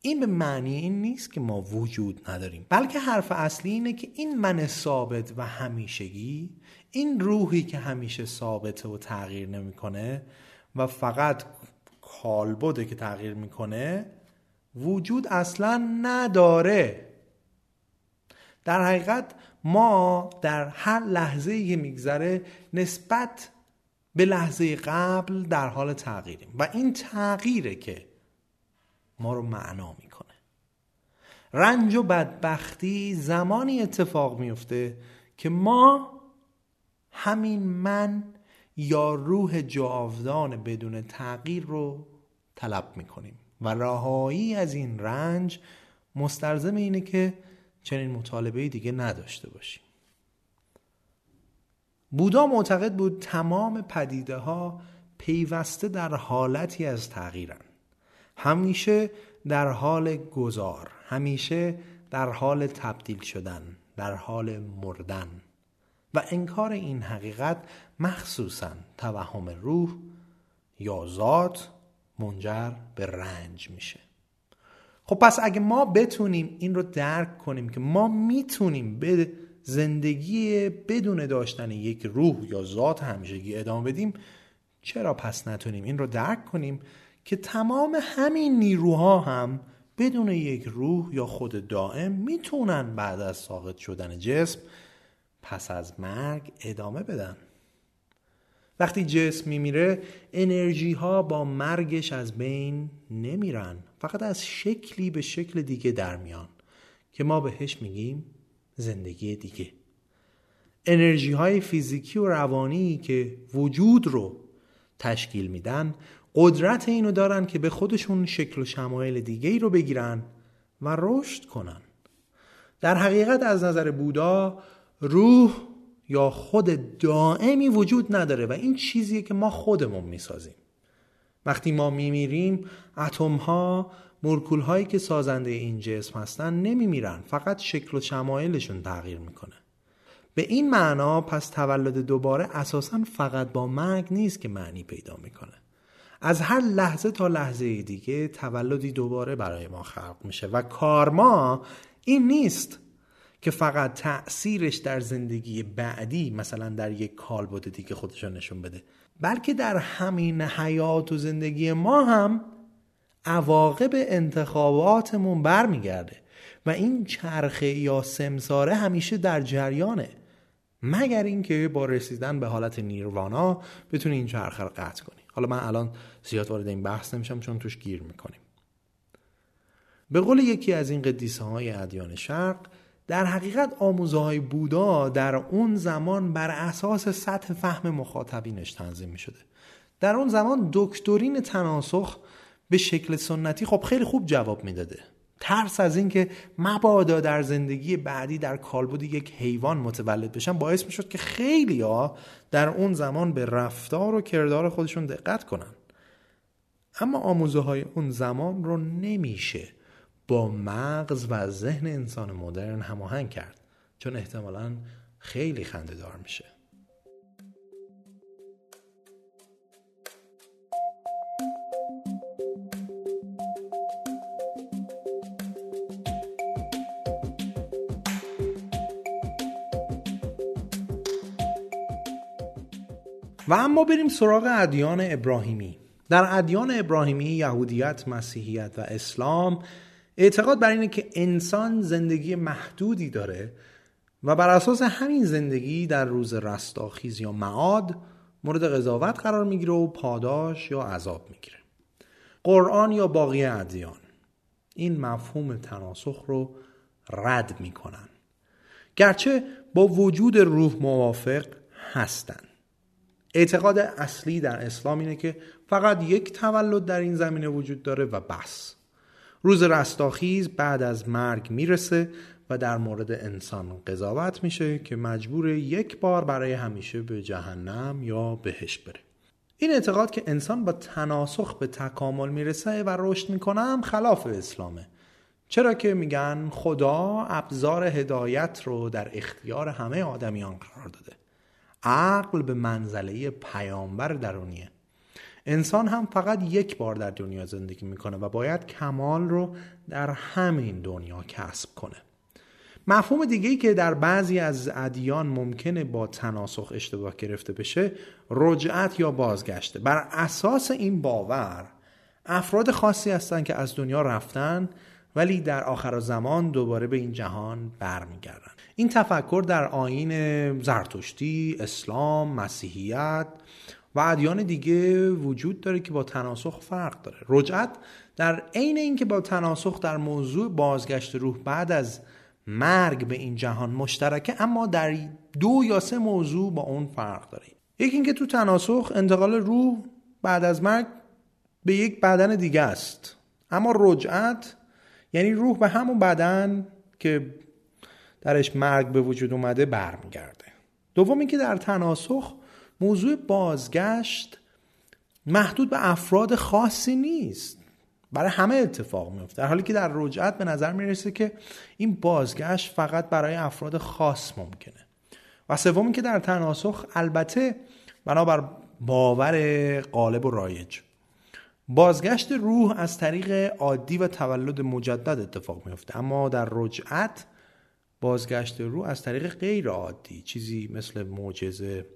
این به معنی این نیست که ما وجود نداریم. بلکه حرف اصلی اینه که این من ثابت و همیشگی این روحی که همیشه ثابته و تغییر نمی‌کنه و فقط کالبده که تغییر می‌کنه وجود اصلا نداره. در حقیقت ما در هر لحظه که میگذره نسبت به لحظه قبل در حال تغییریم. و این تغییره که ما رو معنا می‌کنه. رنج و بدبختی زمانی اتفاق میفته که ما همین من یا روح جاودان بدون تغییر رو طلب می‌کنیم. و رهایی از این رنج مستلزم اینه که چنین مطالبه دیگه نداشته باشیم. بودا معتقد بود تمام پدیده ها پیوسته در حالتی از تغییرن همیشه در حال گذار همیشه در حال تبدیل شدن در حال مردن. و انکار این حقیقت مخصوصا توهم روح یا ذات منجر به رنج میشه. خب پس اگه ما بتونیم این رو درک کنیم که ما می‌تونیم به زندگی بدون داشتن یک روح یا ذات همیشگی ادامه بدیم چرا پس نتونیم این رو درک کنیم؟ که تمام همین نیروها هم بدون یک روح یا خود دائم می‌تونن بعد از ساقط شدن جسم پس از مرگ ادامه بدن. وقتی جسم میمیره انرژی ها با مرگش از بین نمیرن. فقط از شکلی به شکل دیگه در میان که ما بهش میگیم زندگی دیگه. انرژی های فیزیکی و روانی که وجود رو تشکیل میدن قدرت اینو دارن که به خودشون شکل و شمایل دیگه ای رو بگیرن و رشد کنن. در حقیقت از نظر بودا روح یا خود دائمی وجود نداره و این چیزیه که ما خودمون می‌سازیم. وقتی ما میمیریم اتم ها مولکول هایی که سازنده این جسم هستن نمیمیرن فقط شکل و شمایلشون تغییر می‌کنه. به این معنا پس تولد دوباره اساسا فقط با مرگ نیست که معنی پیدا می‌کنه. از هر لحظه تا لحظه دیگه تولدی دوباره برای ما خلق میشه و کارما این نیست که فقط تأثیرش در زندگی بعدی مثلا در یک کالبد دیگه خودش نشون بده بلکه در همین حیات و زندگی ما هم عواقب انتخاباتمون برمیگرده و این چرخه یا سمساره همیشه در جریانه. مگر اینکه با رسیدن به حالت نیروانا بتونی این چرخه رو قطع کنی. حالا من الان زیاد وارد این بحث نمیشم چون توش گیر می‌کنیم. به قول یکی از این قدیسه های ادیان شرق در حقیقت آموزه های بودا در اون زمان بر اساس سطح فهم مخاطبینش تنظیم می شده در اون زمان دکترین تناسخ به شکل سنتی خب خیلی خوب جواب می‌داده. ترس از اینکه مبادا در زندگی بعدی در کالبد یک حیوان متولد بشن باعث می‌شد که خیلی ها در اون زمان به رفتار و کردار خودشون دقت کنن. اما آموزه های اون زمان رو نمیشه با مغز و ذهن انسان مدرن هماهنگ کرد چون احتمالا خیلی خنده دار میشه. و اما بریم سراغ ادیان ابراهیمی. در ادیان ابراهیمی یهودیت مسیحیت و اسلام اعتقاد بر اینه که انسان زندگی محدودی داره و بر اساس همین زندگی در روز رستاخیز یا معاد مورد قضاوت قرار می‌گیره و پاداش یا عذاب می‌گیره. قرآن یا باقی ادیان. این مفهوم تناسخ رو رد می‌کنن. گرچه با وجود روح موافق هستند اعتقاد اصلی در اسلام اینه که فقط یک تولد در این زمینه وجود داره و بس. روز رستاخیز بعد از مرگ می‌رسه و در مورد انسان قضاوت میشه که مجبور یک بار برای همیشه به جهنم یا بهش بره. این اعتقاد که انسان با تناسخ به تکامل می‌رسه و رشد می‌کنه هم خلاف اسلامه. چرا که میگن خدا ابزار هدایت رو در اختیار همه آدمیان قرار داده. عقل به منزله پیامبر درونیه. انسان هم فقط یک بار در دنیا زندگی می‌کنه و باید کمال رو در همین دنیا کسب کنه. مفهوم دیگه که در بعضی از ادیان ممکنه با تناسخ اشتباه گرفته بشه رجعت یا بازگشته. بر اساس این باور افراد خاصی هستند که از دنیا رفتن ولی در آخر زمان دوباره به این جهان برمیگردن. این تفکر در آین زرتشتی، اسلام، مسیحیت و ادیان دیگه وجود داره که با تناسخ فرق داره. رجعت در عین اینکه با تناسخ در موضوع بازگشت روح بعد از مرگ به این جهان مشترکه اما در دو یا سه موضوع با اون فرق داره. یکی اینکه تو تناسخ انتقال روح بعد از مرگ به یک بدن دیگه است. اما رجعت یعنی روح به همون بدن که درش مرگ به وجود اومده برمیگرده. دوم اینکه در تناسخ موضوع بازگشت محدود به افراد خاصی نیست. برای همه اتفاق میفته در حالی که در رجعت به نظر می‌رسه که این بازگشت فقط برای افراد خاص ممکنه. و سوم که در تناسخ البته بنابر باور غالب و رایج بازگشت روح از طریق عادی و تولد مجدد اتفاق میفته اما در رجعت بازگشت روح از طریق غیر عادی چیزی مثل معجزه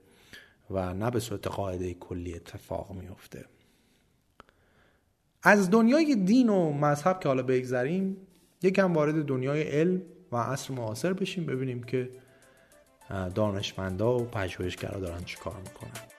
و نه به صورت قاعده کلی اتفاق میفته از دنیای دین و مذهب که حالا بگذریم یکم وارد دنیای علم و عصر معاصر بشیم ببینیم که دانشمندا و پژوهشگرا دارن چیکار می‌کنن.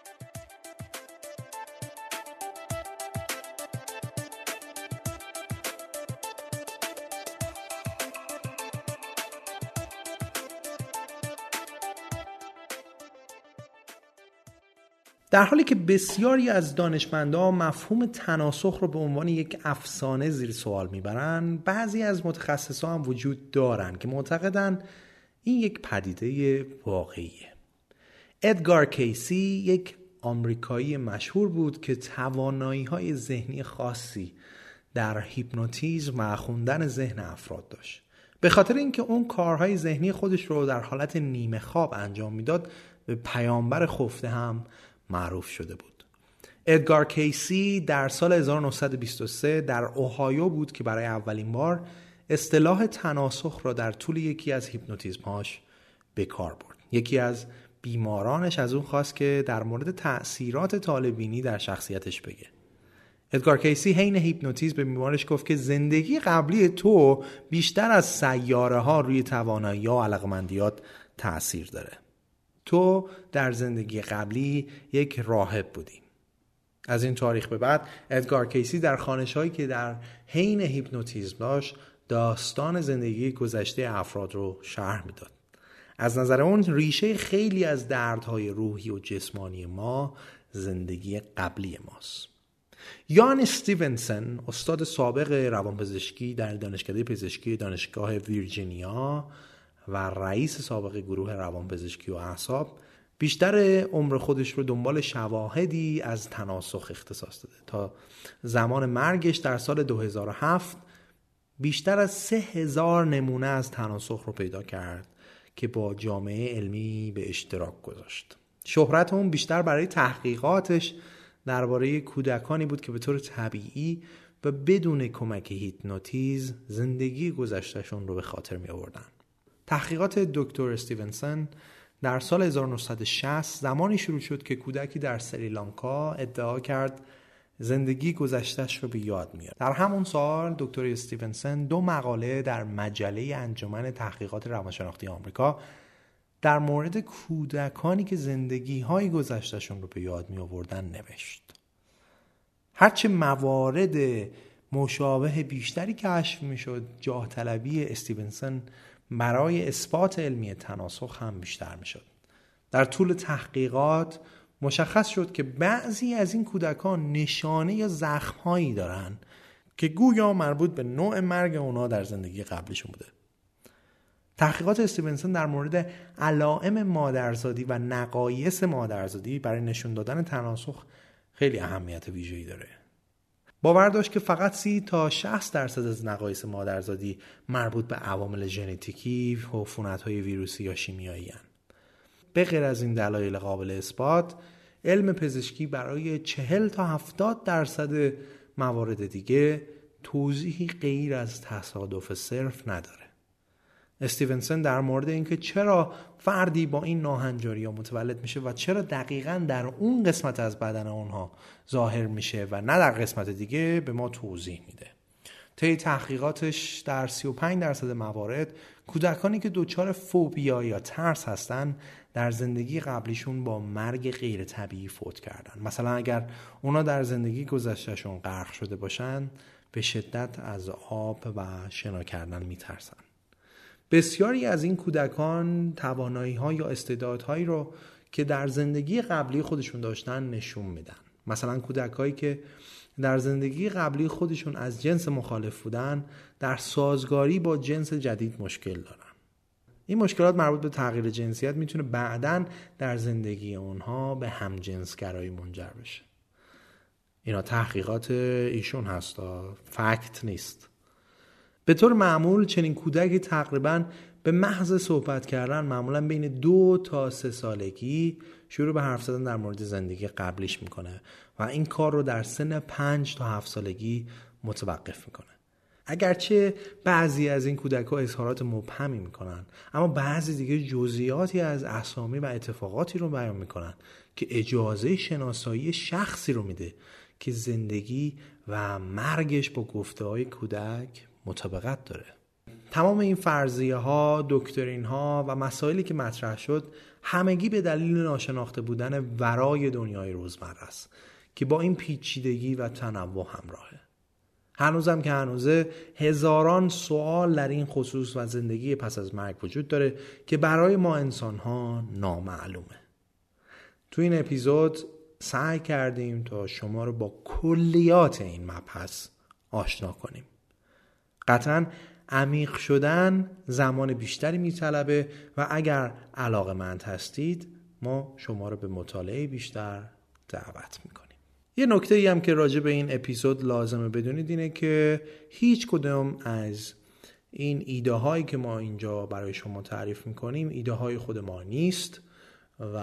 در حالی که بسیاری از دانشمندان مفهوم تناسخ رو به عنوان یک افسانه زیر سوال می‌برند بعضی از متخصصان هم وجود دارند که معتقدند این یک پدیده واقعیه. ادگار کیسی یک آمریکایی مشهور بود که توانایی های ذهنی خاصی در هیپنوتیزم و خوندن ذهن افراد داشت. به خاطر اینکه اون کارهای ذهنی خودش رو در حالت نیمه خواب انجام می‌داد به پیامبر خفته هم معروف شده بود. ادگار کیسی در سال 1923 در اوهایو بود که برای اولین بار اصطلاح تناسخ را در طول یکی از هیپنوتیزمهاش به کار برد. یکی از بیمارانش از اون خواست که در مورد تأثیرات طالبینی در شخصیتش بگه. ادگار کیسی حین هیپنوتیزم به بیمارش گفت که زندگی قبلی تو بیشتر از سیاره ها روی توانایی یا علاقمندیات تأثیر داره. تو در زندگی قبلی یک راهب بودی. از این تاریخ به بعد ادگار کیسی در خانش هایی که در حین هیپنوتیزم داشت داستان زندگی گذشته افراد رو شرح می‌داد. از نظر اون ریشه خیلی از دردهای روحی و جسمانی ما زندگی قبلی ماست. یان استیونسن استاد سابق روانپزشکی در دانشکده پزشکی دانشگاه ویرجینیا و رئیس سابق گروه روانپزشکی و اعصاب بیشتر عمر خودش رو دنبال شواهدی از تناسخ اختصاص داده. تا زمان مرگش در سال 2007 بیشتر از سه هزار نمونه از تناسخ رو پیدا کرد که با جامعه علمی به اشتراک گذاشت. شهرت اون بیشتر برای تحقیقاتش درباره کودکانی بود که به طور طبیعی و بدون کمک هیپنوتیز زندگی گذشتهشون رو به خاطر می آوردن تحقیقات دکتر استیونسن در سال 1960 زمانی شروع شد که کودکی در سریلانکا ادعا کرد زندگی گذشتش رو به یاد میاد در همون سال دکتر استیونسن دو مقاله در مجله انجمن تحقیقات روانشناختی آمریکا در مورد کودکانی که زندگی های گذشتشون رو به یاد می آوردن نوشت. هرچه موارد مشابه بیشتری کشف می شد جاه طلبی استیونسن برای اثبات علمی تناسخ هم بیشتر می شد در طول تحقیقات مشخص شد که بعضی از این کودکان نشانه یا زخمهایی دارن که گویا مربوط به نوع مرگ اونا در زندگی قبلشون بوده. تحقیقات استیونسون در مورد علائم مادرزادی و نقایص مادرزادی برای نشون دادن تناسخ خیلی اهمیت ویژه‌ای داره. باور داشت که فقط سی تا 60 درصد از نقایص مادرزادی مربوط به عوامل ژنتیکی، های ویروسی یا شیمیایی هن. به غیر از این دلایل قابل اثبات علم پزشکی برای چهل تا 70 درصد موارد دیگه توضیحی غیر از تصادف صرف نداره استیونسن در مورد اینکه چرا فردی با این ناهنجاری ها متولد میشه و چرا دقیقا در اون قسمت از بدن اونها ظاهر میشه و نه در قسمت دیگه به ما توضیح میده. طی تحقیقاتش در 35 درصد موارد کودکانی که دچار فوبیا یا ترس هستن در زندگی قبلیشون با مرگ غیر طبیعی فوت کردن. مثلا اگر اونا در زندگی گذشتهشون غرق شده باشن به شدت از آب و شنا کردن میترسن. بسیاری از این کودکان توانایی ها یا استعدادهایی رو که در زندگی قبلی خودشون داشتن نشون میدن. مثلا کودکهایی که در زندگی قبلی خودشون از جنس مخالف بودن در سازگاری با جنس جدید مشکل دارن. این مشکلات مربوط به تغییر جنسیت می‌تونه بعدا در زندگی اونها به همجنسگرایی منجر بشه. اینا تحقیقات ایشون هستا فکت نیست. به طور معمول چنین کودکی تقریبا به محض صحبت کردن معمولا بین دو تا سه سالگی شروع به حرف زدن در مورد زندگی قبلیش می‌کنه و این کار رو در سن پنج تا هفت سالگی متوقف می‌کنه. اگرچه بعضی از این کودک ها اظهارات مبهمی می‌کنن اما بعضی دیگه جزئیاتی از اسامی و اتفاقاتی رو بیان می‌کنن که اجازه شناسایی شخصی رو میده که زندگی و مرگش با گفته های کودک مطابقت داره. تمام این فرضیه ها دکترین ها و مسائلی که مطرح شد همگی به دلیل ناشناخته بودن ورای دنیای روزمره است که با این پیچیدگی و تنوع همراهه. هنوزم که هنوزه هزاران سوال در این خصوص و زندگی پس از مرگ وجود داره که برای ما انسان ها نامعلومه. تو این اپیزود سعی کردیم تا شما رو با کلیات این مبحث آشنا کنیم. قطعا عمیق شدن زمان بیشتری میطلبه و اگر علاقه مند هستید ما شما رو به مطالعه بیشتر دعوت می‌کنیم. یه نکته ای هم که راجع به این اپیزود لازمه بدونید اینه که هیچ کدوم از این ایده هایی که ما اینجا برای شما تعریف می‌کنیم ایده های خود ما نیست و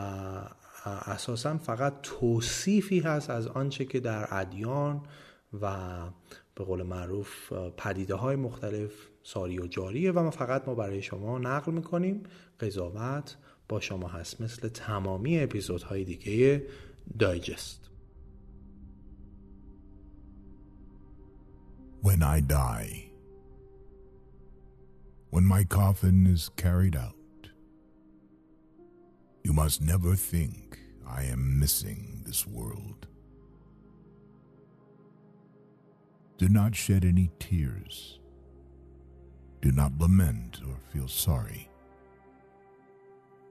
اساسا فقط توصیفی هست از آنچه که در ادیان و به قول معروف پدیده های مختلف ساری و جاریه و ما فقط ما برای شما نقل می‌کنیم. قضاوت با شما هست مثل تمامی اپیزودهای دیگه دایجست. When I die, when my coffin is carried out, you must never think I am missing this world. Do not shed any tears. Do not lament or feel sorry.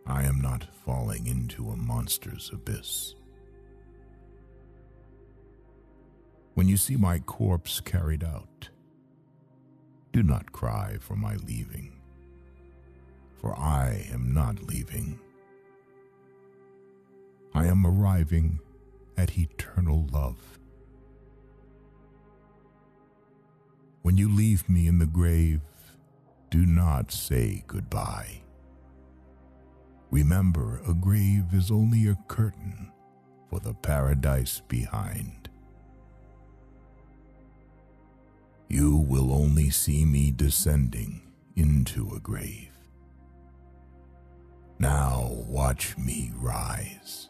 I am not falling into a monster's abyss. When you see my corpse carried out, do not cry for my leaving, for I am not leaving. I am arriving at eternal love. When you leave me in the grave, do not say goodbye. Remember, a grave is only a curtain for the paradise behind. You will only see me descending into a grave. Now watch me rise.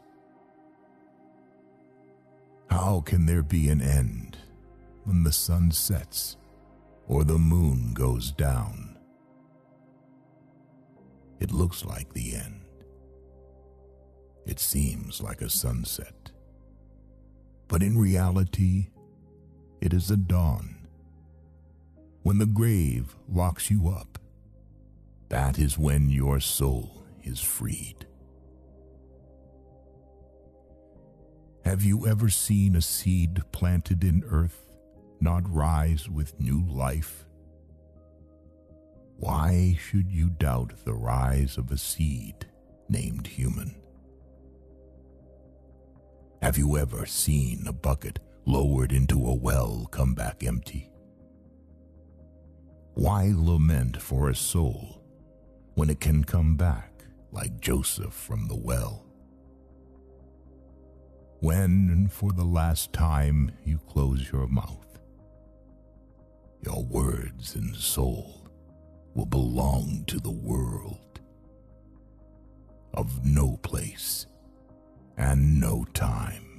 How can there be an end when the sun sets or the moon goes down? It looks like the end. It seems like a sunset. But in reality, it is a dawn. When the grave locks you up, that is when your soul is freed. Have you ever seen a seed planted in earth not rise with new life? Why should you doubt the rise of a seed named human? Have you ever seen a bucket lowered into a well come back empty? Why lament for a soul when it can come back like Joseph from the well? When, for the last time, you close your mouth, your words and soul will belong to the world of no place and no time.